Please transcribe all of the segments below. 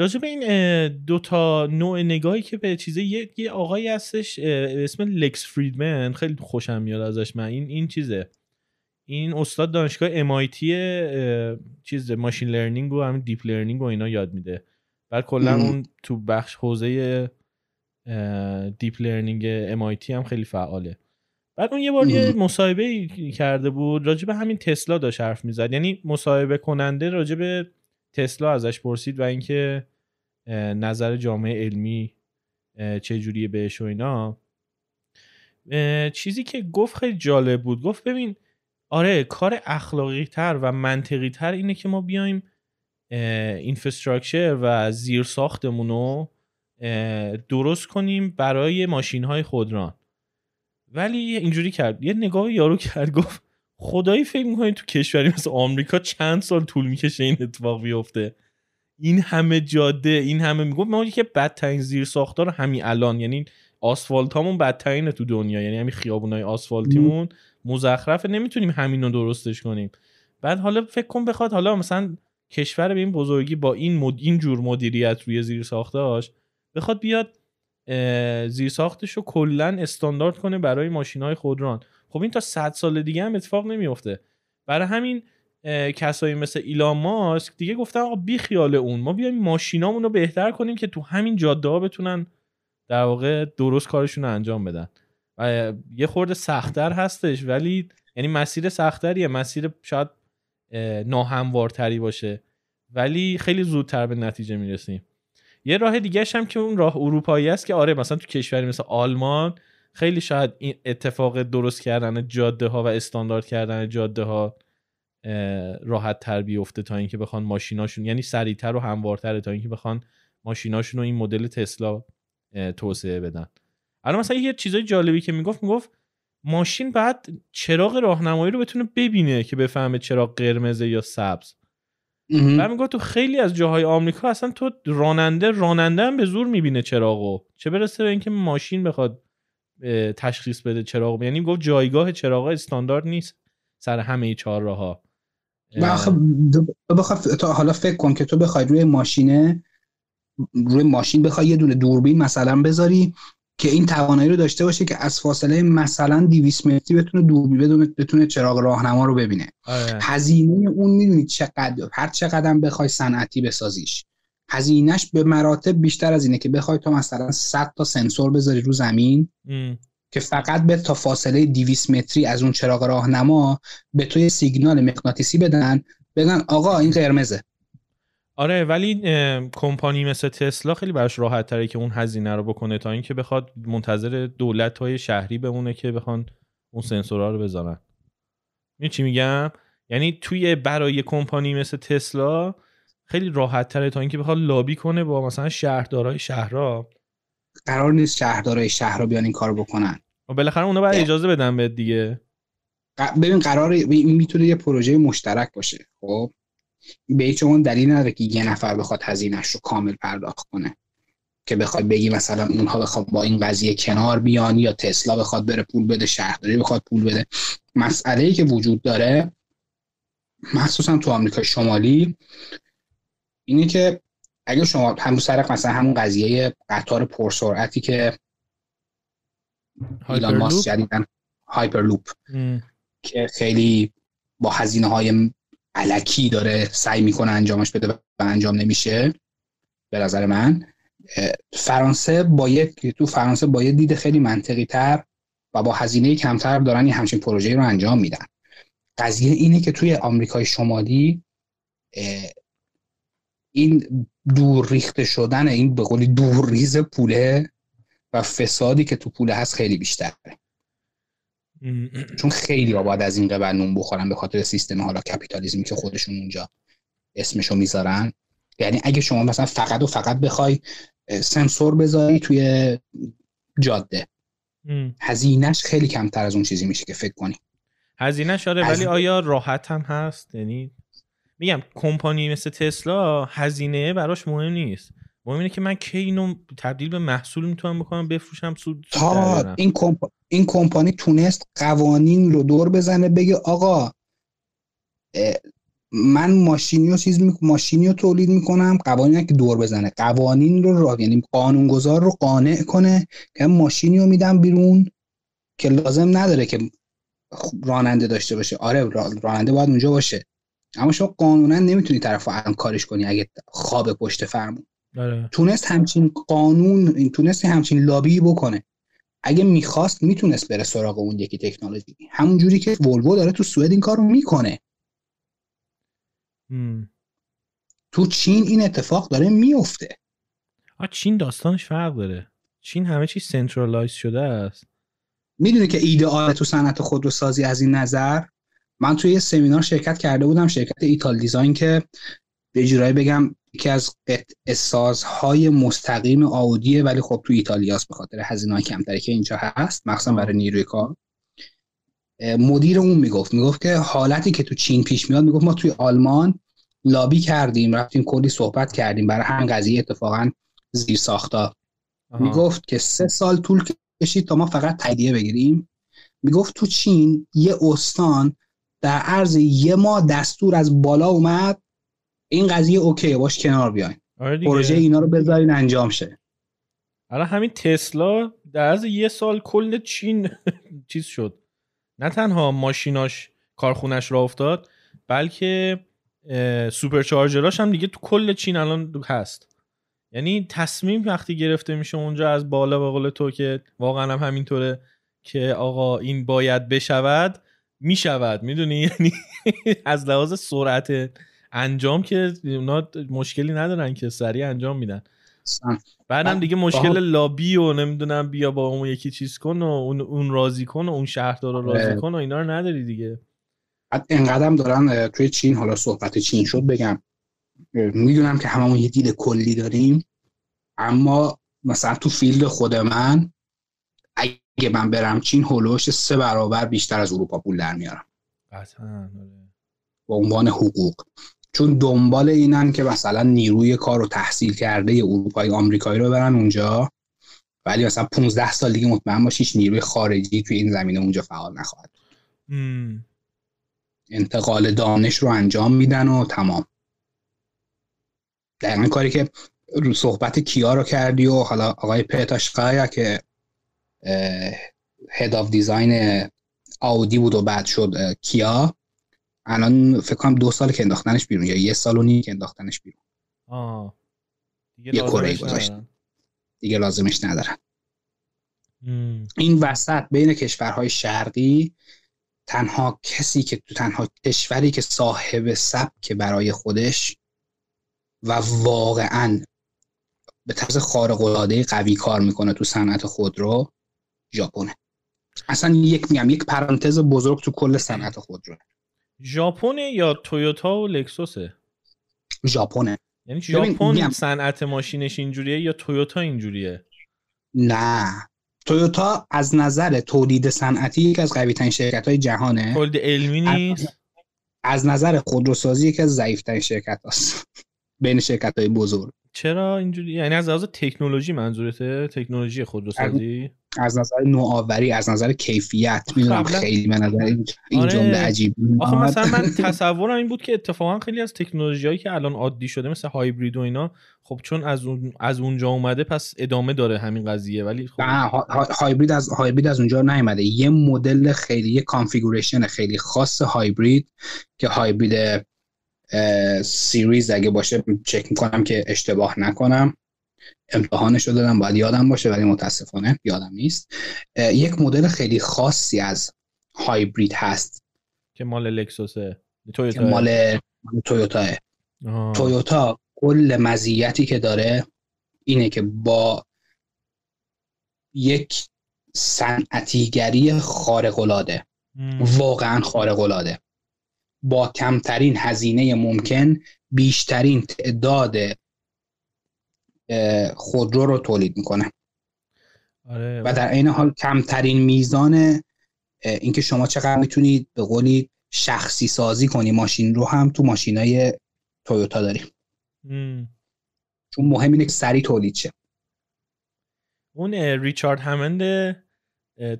راجع به این دو تا نوع نگاهی که به چیزه یه, یه آقایی هستش اسم Lex Fridman خیلی خوشم میاد ازش من این این چیزه. این استاد دانشگاه MIT چیز machine learning و همین deep learning و اینا یاد میده. بعد کلا اون تو بخش حوزه deep learning MIT هم خیلی فعاله. بعد اون یه بار یه مصاحبه کرده بود راجع به همین تسلا داشت حرف می‌زد. یعنی مصاحبه کننده راجع به تسلا ازش پرسید و اینکه نظر جامعه علمی چه جوریه بهش و اینا. چیزی که گفت خیلی جالب بود. گفت ببین آره کار اخلاقی تر و منطقی تر اینه که ما بیایم اینفراستراکچر و زیر ساختمون رو درست کنیم برای ماشین های خودران. ولی اینجوری کرد. یه نگاه یارو کرد گفت خدایی فکر می‌کنید تو کشوری مثل آمریکا چند سال طول می‌کشه این اتفاق بیفته؟ این همه جاده این همه می‌گفت. ما که بدترین زیر ساختار همین الان یعنی آسفالت هامون بدترینه تو دنیا یعنی همین خیابونای آسفالتیمون مزخرفه. نمی‌تونیم همین رو درستش کنیم. بعد حالا فکر کن بخواد حالا مثلا کشور به این بزرگی با این مد... این جور مدیریت روی زیر ساختاش بخواد بیاد زیر ساختش رو کلا استاندارد کنه برای ماشین های خودران. خب این تا 100 سال دیگه هم اتفاق نمیفته برای همین کسایی مثل ایلان ماسک دیگه گفتن آقا بی خیال اون. ما بیایم ماشینامون رو بهتر کنیم که تو همین جاده ها بتونن در واقع درست کارشون رو انجام بدن. و یه خورده سختتر هستش ولی یعنی مسیر سختتریه. مسیر شاید ناهموارتری باشه. ولی خیلی زودتر به نتیجه می‌رسیم. یه راه دیگه هم که اون راه اروپایی است که آره مثلا تو کشوری مثل آلمان خیلی شاید این اتفاق درست کردن جاده ها و استاندارد کردن جاده ها راحت تر بیفته تا اینکه بخوان ماشیناشون یعنی سریعتر و هموارتر تا اینکه بخوان ماشیناشون رو این مدل تسلا توسعه بدن. الان مثلا یه چیزای جالبی که می‌گفت می‌گفت ماشین بعد چراغ راهنمایی رو بتونه ببینه که بفهمه چراغ قرمزه یا سبز. و می‌گفت تو خیلی از جاهای آمریکا اصلا تو راننده راننده هم به زور می‌بینه چراغو. چه برسه به اینکه ماشین بخواد تشخیص بده چراغ یعنی گفت جایگاه چراغ استاندارد نیست سر همه چهار راه ها بخواد تو حالا فکر کن که تو بخوای روی ماشینه روی ماشین بخوای یه دونه دوربین مثلا بذاری که این توانایی رو داشته باشه که از فاصله مثلا 200 متری بتونه دوربین بدونه بتونه چراغ راهنما رو ببینه. آره. هزینه اون می‌دونید چقدر هر چقدر بخوای صنعتی بسازیش. هزینهش به مراتب بیشتر از اینه که بخوای تو مثلا 100 تا سنسور بذاری رو زمین. که فقط به تا فاصله 200 متری از اون چراغ راهنما به تو سیگنال مغناطیسی بدن بگن آقا این قرمزه. آره ولی کمپانی مثل تسلا خیلی براش راحت تره که اون هزینه رو بکنه تا اینکه بخواد منتظر دولت های شهری بمونه که بخوان اون سنسورها رو بذارن. می چی میگم؟ یعنی توی برای کمپانی مثل تسلا خیلی راحت تره تا اینکه بخواد لابی کنه با مثلا شهردارای شهرها. قرار نیست شهردارای شهرها بیان این کار بکنن. و بالاخره اونا باید اجازه بدن به دیگه. ببین قرار می‌تونه یه پروژه مشترک باشه. خب؟ به هیچ اون دلیل نداره که یه نفر بخواد هزینهش رو کامل پرداخت کنه. که بخواد بگی مثلا اونها بخواد با این قضیه کنار بیان یا تسلا بخواد بره پول بده شهرداری بخواد پول بده. مسئله ای که وجود داره مخصوصا تو آمریکا شمالی اینه که اگه شما همون سرق مثلا همون قضیه قطار پرسرعتی که ایلان ماسک جدیدن هایپرلوپ که خیلی با هزینه های علکی داره سعی می‌کنه انجامش بده و انجام نمیشه به نظر من. فرانسه با یک تو فرانسه با یه دید خیلی منطقی تر و با هزینه کمتر دارن این همچین پروژه رو انجام میدن. قضیه اینه که توی آمریکای شمالی این دور ریخته شدن این به قولی دور ریز پوله و فسادی که تو پوله هست خیلی بیشتره. چون خیلی آباد از این قبل نون بخورن به خاطر سیستم حالا کپیتالیزمی که خودشون اونجا اسمشو می‌ذارن. یعنی اگه شما مثلا فقط و فقط بخوای سنسور بذاری توی جاده. هزینهش خیلی کمتر از اون چیزی میشه که فکر کنی. هزینهش آره ولی آیا راحت هم هست؟ یعنی میگم کمپانی مثل تسلا هزینه براش مهم نیست. مهم اینه که من کی اینو تبدیل به محصول می‌تونم بکنم بفروشم سود تا این کمپ... این کمپانی تونست قوانین رو دور بزنه بگه آقا من ماشینی رو چیز می... ماشینی رو تولید می‌کنم قوانین که دور بزنه. قوانین رو را یعنی قانونگذار رو قانع کنه که ماشینی رو میدم بیرون که لازم نداره که راننده داشته باشه. آره راننده باید اونجا باشه. اما شما قانونا نمی‌تونی طرف الان کارش کنی اگه خواب پشت فرمون. آره. تونست همچین قانون این تونست همچین لابی بکنه. اگه می‌خواست می‌تونست بره سراغ اون یکی تکنولوژی. همون جوری که ولوو داره تو سوئد این کارو می‌کنه. تو چین این اتفاق داره میفته چین داستانش فرق داره. چین همه چیز centralize شده است. می‌دونی که ایدئال تو صنعت خودروسازی از این نظر؟ من توی یه سمینار شرکت کرده بودم شرکت Italdesign که یه جورایی بگم یکی از های مستقیم آودیه ولی خب تو ایتالیاست به خاطر هزینه کمتری که اینجا هست مخصوصا برای نیروی کار مدیر اون می‌گفت می‌گفت که حالتی که تو چین پیش میاد می‌گفت ما توی آلمان لابی کردیم رفتیم کلی صحبت کردیم برای همین قضیه اتفاقا زیر ساختا می‌گفت که سه سال طول کشید تا ما فقط تاییدیه بگیریم. می‌گفت تو چین یه استان در عرض یه ماه دستور از بالا اومد. این قضیه اوکی باش کنار بیاین. آره پروژه اینا رو بذارین انجام شه. الان همین تسلا در از یه سال کل چین چیز شد. نه تنها ماشیناش کارخونش را افتاد بلکه سوپرچارجراش هم دیگه تو کل چین الان هست. یعنی تصمیم وقتی گرفته میشه اونجا از بالا به قول تو که واقعا هم همینطوره که آقا این باید بشود می‌شود می‌دونی؟ یعنی از لحاظ سرعت انجام که اونا مشکلی ندارن که سریع انجام میدن. بعدم دیگه مشکل لابی و نمی‌دونم بیا با اون یکی چیز کن و اون, اون راضی کن و اون شهردار رو راضی کن و اینا رو نداری دیگه. انقدرم دارن توی چین حالا صحبت چین شد بگم. می‌دونم که هممون یه دید کلی داریم اما مثلا تو field خود من اگه من برم چین حولوحوش سه برابر بیشتر از اروپا پول در میارم. آره. به عنوان حقوق. چون دنبال اینن که مثلا نیروی کار رو تحصیل کرده اروپایی آمریکایی رو ببرن اونجا. ولی مثلا 15 سال دیگه مطمئن باشیم نیروی خارجی توی این زمینه اونجا فعال نخواهد انتقال دانش رو انجام میدن و تمام. دقیقا کاری که رو صحبت کیا رو کردی و حالا آقای پتاشقایا که هد آف دیزاین آودی بود و بعد شد کیا. الان فکر کنم دو سال که انداختنش بیرون یا یه سال و نیم که انداختنش بیرون. آه. دیگه یه کره گذاشت. دیگه لازمش ندارن. این وسط بین کشورهای شرقی تنها کسی که تو تنها کشوری که صاحب سبک برای خودش و واقعا به طرز خارق العاده قوی کار می‌کنه تو صنعت خودرو ژاپنه. اصلا یک میگم یک پرانتز بزرگ تو کل صنعت خودرو. ژاپن یا تویوتا و لکسوسه؟ ژاپنه. یعنی ژاپن صنعت ماشینش اینجوریه یا تویوتا اینجوریه؟ نه. تویوتا از نظر تولید صنعتی یکی از قوی ترین شرکت های جهانه. تولید علمی نیست؟ از نظر خودروسازی یکی از ضعیف ترین شرکت هست بین شرکت های بزرگ. چرا اینجوری؟ یعنی از لحاظ تکنولوژی منظورته؟ تکنولوژی خودروسازی؟ از نظر نوآوری از نظر کیفیت می‌دونم خیلی من نظر این آره. جمله عجیب. آخه مثلا من تصورم این بود که اتفاقا خیلی از تکنولوژی هایی که الان عادی شده مثل هایبرید و اینا خب چون از اون از اونجا اومده پس ادامه داره همین قضیه. ولی خب هایبرید از هایبرید از اونجا نیومده. یه مدل خیلی یه configuration خیلی خاص هایبرید که hybrid series اگه باشه چک می‌کنم که اشتباه نکنم. امتحانش رو دادم باید یادم باشه ولی متاسفانه یادم نیست. یک مدل خیلی خاصی از هایبرید هست. که مال لکسوسه تویوتا مال تویوتا تویوتا کل مزیتی که داره اینه که با یک صنعتیگری خارق العاده واقعا خارق العاده با کمترین هزینه ممکن بیشترین تعداد خودرو رو تولید می‌کنه. آره و در عین حال کمترین میزان اینکه شما چقدر می‌تونید به قولی شخصی سازی کنی ماشین رو هم تو ماشین های تویوتا داریم چون مهم اینه که سریع تولید شه. اون ریچارد همند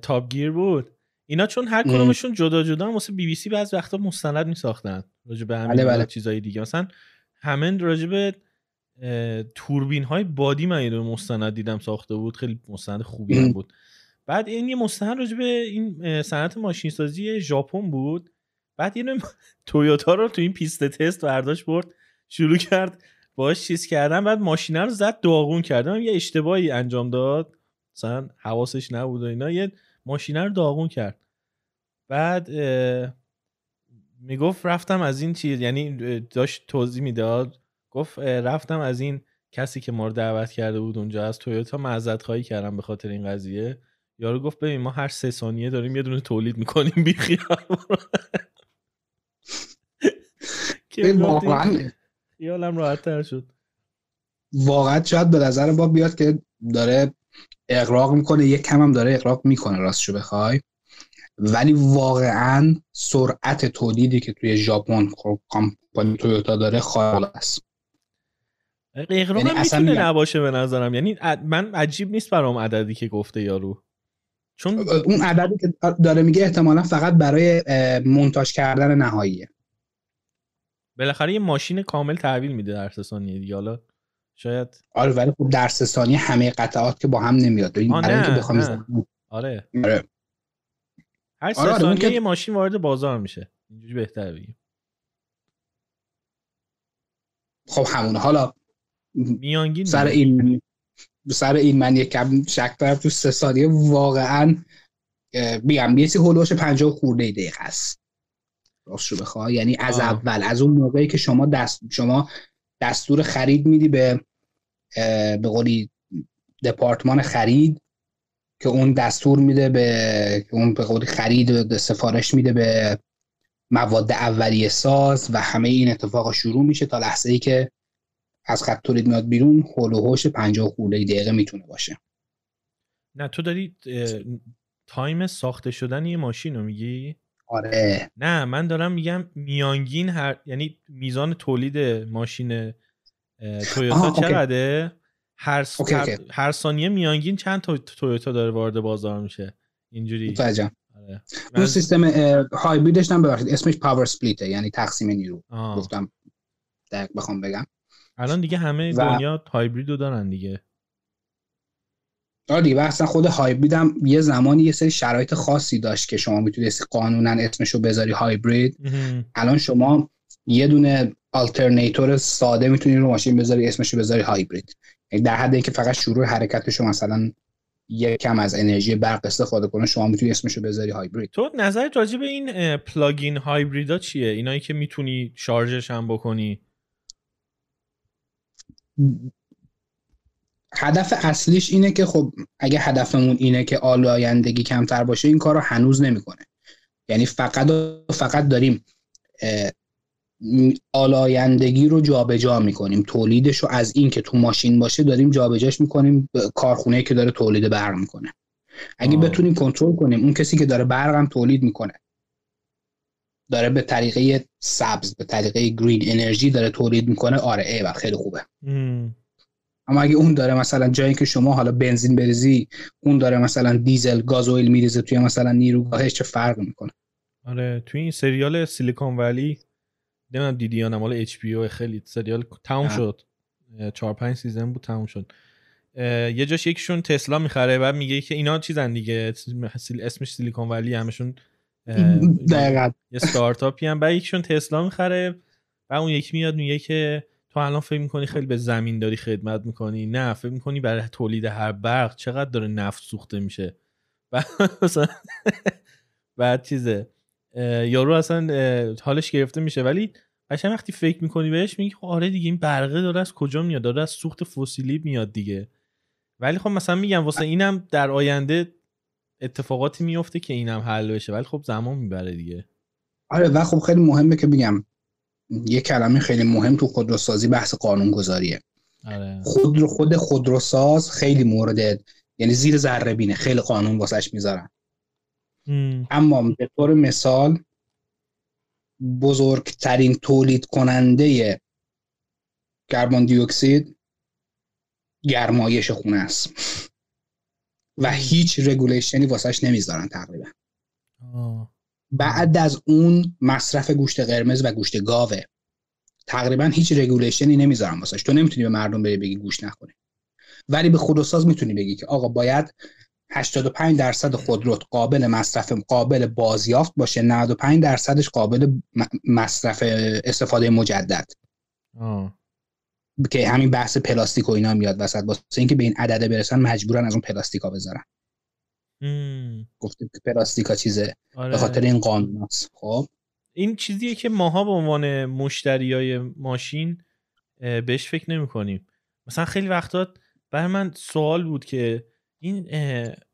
تاپ گیر بود. اینا چون هر کدومشون جدا جدا واسه بی بی سی بعض وقتا مستند میساختن. راجع به همین بله، بله. چیزای دیگه. مثلا همه راجع به توربین های بادی من یه مستند دیدم ساخته بود. خیلی مستند خوبی هم. بود. بعد این یه مستند راجع به این صنعت ماشین سازی ژاپن بود. بعد یه تویوتا رو تو این پیست تست برداشت برد. شروع کرد باش چیز کردن. بعد ماشینه رو زد داغون کردن یه اشتباهی انجام داد. مثلا حواسش نبود و اینا. یه ماشینه رو داغون کرد. بعد می‌گفت رفتم از این چیز یعنی داشت توضیح می‌داد. گفت رفتم از این کسی که ما رو دعوت کرده بود اونجا از تویوتا معذرت خواهی کردم به خاطر این قضیه. یارو گفت ببین ما هر سه ثانیه داریم یه دونه تولید می‌کنیم بی واقعا خیالم راحت تر شد. واقعا شاید به نظر ما بیاد که داره اقراق می‌کنه یک کم هم داره اقراق می‌کنه راستشو بخوای. ولی واقعا سرعت تولیدی که توی ژاپن کامپانی تویوتا داره خارق است. یعنی هم می‌تونه نباشه به نظرم. یعنی من عجیب نیست برام عددی که گفته یارو. چون اون عددی که داره میگه احتمالا فقط برای مونتاژ کردن نهاییه. بالاخره یه ماشین کامل تحویل میده در ثانیه دیگه. حالا شاید آره ولی خب در ثانیه همه قطعات که با هم نمیاد. این برای اینکه بخوام نه. آره. آره. هر آره، آره، ثانیه یه ماشین وارد بازار میشه. اینجوری بهتره بگیم. خب همونه. حالا میانگین سر. این سر این من یک کم شک دارم تو سه ثانیه واقعا میگم یه سی هلوش پنجاه خورده دقیقه است راستشو بخوای یعنی از آه. اول از اون موقعی که شما دست شما دستور خرید میدی به به قولی دپارتمان خرید که اون دستور میده به که اون به قولی خرید به سفارش میده به مواد اولیه ساز و همه این اتفاق شروع میشه تا لحظه ای که از خط تولید میاد بیرون هول و هوش 50 خورده دقیقه می‌تونه باشه. نه تو داری تایم ساخته شدن یه ماشین رو میگی؟ آره. نه من دارم میگم میانگین هر یعنی میزان تولید ماشین تویوتا. چقدره؟ هر, س- okay، هر... okay. هر ثانیه میانگین چند تا تویوتا داره وارد بازار میشه؟ اینجوری. متوجهم. آره. اون من- سیستم هایبریدش هم ببخشید اسمش power split ه یعنی تقسیم نیرو. گفتم دقیق بخوام بگم. الان دیگه همه و- دنیا هایبرید رو دارن دیگه. آره دیگه اصلا خود هایبرید هم یه زمانی یه سری شرایط خاصی داشت که شما می‌تونستی قانونا اسمشو بذاری هایبرید. الان شما یه دونه alternator ساده می‌تونی رو ماشین بذاری اسمشو بذاری هایبرید یعنی در حد اینکه فقط شروع حرکتشو مثلا یک کم از انرژی برق استفاده کنه شما می‌تونی اسمشو بذاری هایبرید تو نظرت راجع به این plug-in hybrid ا چیه؟ اینایی که می‌تونی شارژش هم بکنی. هدف اصلیش اینه که خب اگه هدفمون اینه که آلایندگی کمتر باشه این کار رو هنوز نمی‌کنه. یعنی فقط و فقط داریم آلایندگی رو جابجا می‌کنیم. تولیدش رو از این که تو ماشین باشه داریم جابجاش می‌کنیم به کارخونه که داره تولید برق می‌کنه. اگه آه. بتونیم کنترل کنیم اون کسی که داره برق هم تولید می‌کنه. داره به طریقه سبز به طریقه گرین انرژی داره تولید می‌کنه. آره ایول خیلی خوبه. مم. اما اگه اون داره مثلا جایی که شما حالا بنزین بریزی اون داره مثلا دیزل گازوئیل میریزه توی مثلا نیروگاهش چه فرق می‌کنه؟ آره توی این سریال Silicon Valley نمی‌دونم دیدی یا مال HBO خیلی سریال تموم. شد. چهار پنج season بود تموم شد. یه جاش یکیشون تسلا می‌خره بعد میگه که اینا چیزن دیگه اسمش Silicon Valley همشون دقیقا. یه ستارتاپی هم. بعد یکیشون تسلا می‌خره. و اون یکی میاد میگه که تو الان فکر می‌کنی خیلی به زمین داری خدمت می‌کنی؟ نه فکر می‌کنی برای تولید هر برق چقدر داره نفت سوخته میشه؟ بعد چیزه. یارو اصلا حالش گرفته میشه. ولی قشنگ وقتی فکر می‌کنی بهش میگی خب آره دیگه این برقه داره از کجا میاد؟ داره از سوخت فسیلی میاد دیگه. ولی خب مثلا میگم واسه اینم در آینده اتفاقاتی میفته که اینم حل بشه ولی خب زمان می‌بره دیگه. آره و خب خیلی مهمه که بگم یه کلمه خیلی مهم تو خودروسازی بحث قانونگذاریه. آره. خود خود خودروساز خیلی مورد یعنی زیر ذره بینه خیلی قانون واسش می‌ذارن. اما به طور مثال بزرگترین تولید کننده کربن دی اکسید گرمایش خونه است. و هیچ regulation ی واسش نمی‌ذارن تقریبا. آه. بعد از اون مصرف گوشت قرمز و گوشت گاوه. تقریبا هیچ regulation ی نمی‌ذارن واسش. تو نمی‌تونی به مردم بری بگی گوشت نخوره ولی به خودروساز می‌تونی بگی که آقا باید 85 درصد خودروت قابل مصرف قابل بازیافت باشه. 95 درصدش قابل مصرف استفاده مجدد. آه. که همین بحث پلاستیک و اینا میاد وسط. واسه اینکه به این عدده برسن مجبورن از اون پلاستیکا بذارن. گفتیم که پلاستیکا چیزه. آره. به خاطر این قانون خب. این چیزیه که ماها به عنوان مشتری های ماشین بهش فکر نمی کنیم مثلا خیلی وقتا بر من سوال بود که این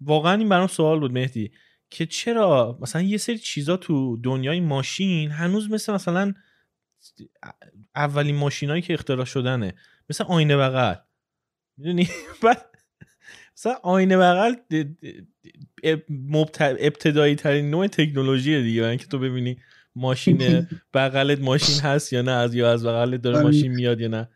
واقعا این برام سوال بود مهدی که چرا مثلا یه سری چیزا تو دنیای ماشین هنوز مثل مثلا اولین ماشینایی که اختراع شدنه. مثل آینه بغل. می‌دونی؟ بعد مثلا آینه بغل ابتدایی ترین نوع تکنولوژی دیگه. اینکه تو ببینی ماشین بغلت ماشین هست یا نه از یا از بغلت داره آره. ماشین میاد یا نه.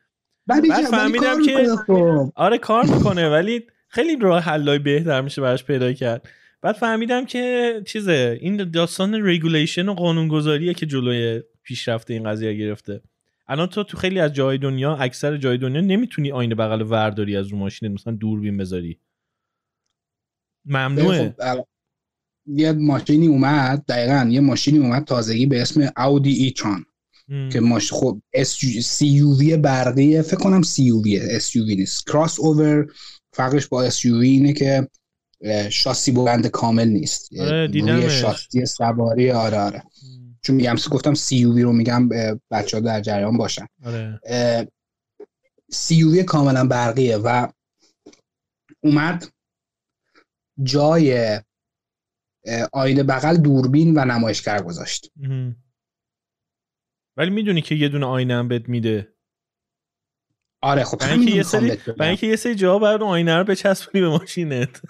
بعد فهمیدم که خب. آره کار می‌کنه ولی خیلی راه حلای بهتر میشه براش پیدا کرد. بعد فهمیدم که چیزه این داستان regulation و قانونگذاریه که جلوی پیشرفت این قضیه گرفته. الان تو تو خیلی از جای دنیا اکثر جای دنیا نمی‌تونی آینه بغل ورداری از رو ماشین مثلا دوربین بذاری. ممنوعه. خب یه ماشینی اومد دقیقا یه ماشینی اومد تازگی به اسم Audi e-tron که ماش خب CUV برقیه فکر کنم CUV SUV نیست. کراس اوور فرقش با SUV اینه که شاسی بلند کامل نیست. آره دیدم شاسی سواری آره آره. چون میگم گفتم C رو میگم بچه ها در جریان باشن. آره. سی یو وی کاملا برقیه و اومد جای آینه بغل دوربین و نمایشگر گذاشت. ولی می‌دونی که یه دونه آینه هم بهت میده. آره خب همین یه سری برای اینکه یه سری جا باید آینه رو بچسبونی به ماشینت.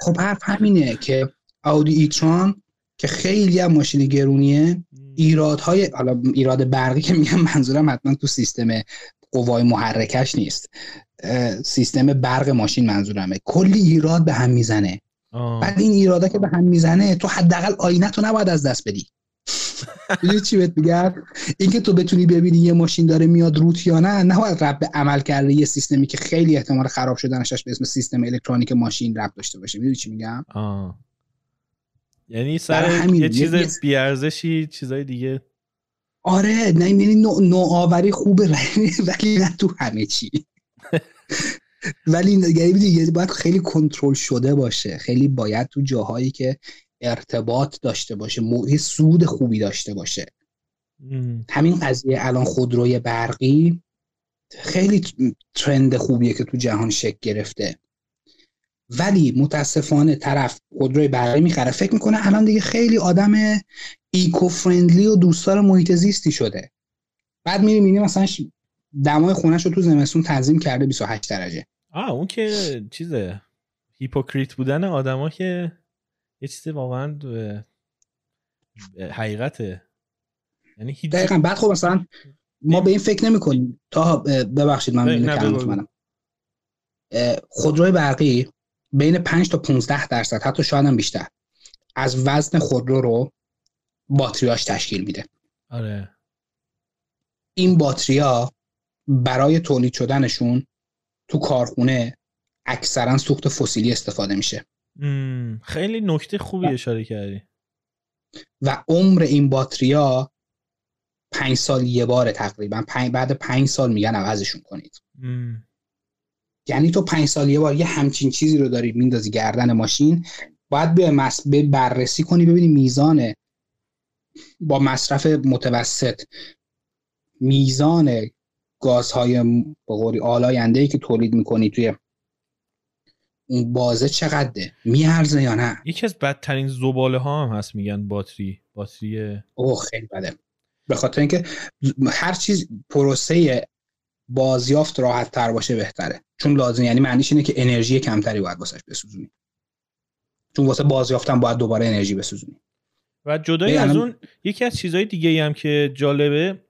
خب حرف همینه که اودی ایتران که خیلی هم ماشین گرونیه. ایرادهای حالا ایراد برقی که میگم منظورم حتما تو سیستم قوای محرکش نیست. سیستم برق ماشین منظورمه. کلی ایراد به هم می‌زنه. بعد این ایرادا که به هم می‌زنه تو حداقل آینه تو نباید از دست بدی. می‌دونی چی بهت میگم؟ اینکه تو بتونی ببینی یه ماشین داره میاد روت یا نه نباید رب به عمل کرده یه سیستمی که خیلی احتمال خراب شدنش به اسم سیستم الکترونیک ماشین رب داشته باشه. می‌دونی چی میگم؟ یعنی سر یه چیز بیارزشی چیزای دیگه. آره نه یعنی نوآوری خوبه ولی نه تو همه چی. ولی یعنی باید خیلی کنترل شده باشه. خیلی باید تو جاهایی که ارتباط داشته باشه موقع سود خوبی داشته باشه. همین قضیه الان خودروی برقی خیلی ترند خوبیه که تو جهان شکل گرفته. ولی متاسفانه طرف خودروی برقی می‌خره. فکر می‌کنه الان دیگه خیلی آدم eco-friendly و دوستدار محیط زیستی شده. بعد میری می‌بینی مثلا دمای خونش رو تو زمستون تنظیم کرده 28 درجه. آه اون که چیزه hypocrite بودن آدما که یه چیز واقعا حقیقته. یعنی هیچ دقیقا. بعد خب مثلا ما به این فکر نمی کنیم تا ببخشید من اینو خودروی برقی بین 5 تا 15 درصد حتی شاید هم بیشتر از وزن خودرو رو باتریاش تشکیل میده. آره. این باتریا برای تولید شدنشون تو کارخونه اکثرا سوخت فسیلی استفاده میشه. خیلی نکته خوبی اشاره کردی. و عمر این باتریا پنج سال یه بار تقریبا بعد پنج سال میگن عوضشون کنید. یعنی تو پنج سال یه بار یه همچین چیزی رو داری میندازی گردن ماشین باید به, مس... به بررسی کنی ببینی میزان با مصرف متوسط میزان گازهای به آلاینده ای که تولید می‌کنی توی اون بازه چقدره؟ میارزه یا نه؟ یکی از بدترین زباله ها هم هست میگن باتری باتری اوه خیلی بده. به خاطر اینکه هر چیز پروسه بازیافت راحت تر باشه بهتره. چون لازم یعنی معنیش اینه که انرژی کمتری باید واسش بسوزونی. چون واسه بازیافتن باید دوباره انرژی بسوزونی. و جدای از اون یکی از چیزهای دیگه هم که جالبه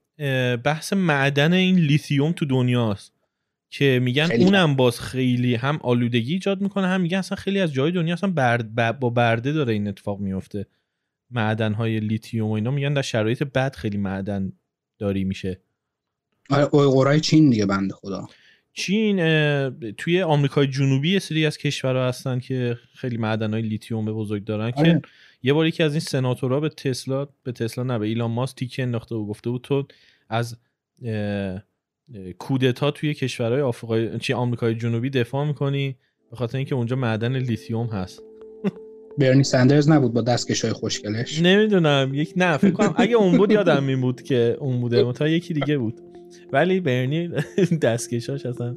بحث معدن این لیثیوم تو دنیاست. که میگن اونم باز خیلی هم آلودگی ایجاد می‌کنه هم میگن اصلا خیلی از جای دنیا اصلا برد با برده داره این اتفاق میفته معدن های لیتیوم و اینا میگن در شرایط بد خیلی معدن داری میشه. اویغورای چین دیگه بنده خدا. چین توی آمریکای جنوبی یه سری از کشورها هستن که خیلی معدن های لیتیوم بزرگ دارن که آره. یه بار یکی از این سناتورها به تسلا به تسلا نه به ایلان ماسک تیکه انداخته و گفته بود تو از کودتا توی کشورهای آفریقای چیز آمریکای جنوبی دفاع می‌کنی به خاطر اینکه اونجا معدن لیتیوم هست. برنی سندرز نبود با دستکشای خوشگلش؟ نمی‌دونم یک نه فکر کنم اگه اون بود یادم این بود که اون بوده. تا یکی دیگه بود. ولی برنی دستکشاش اصلا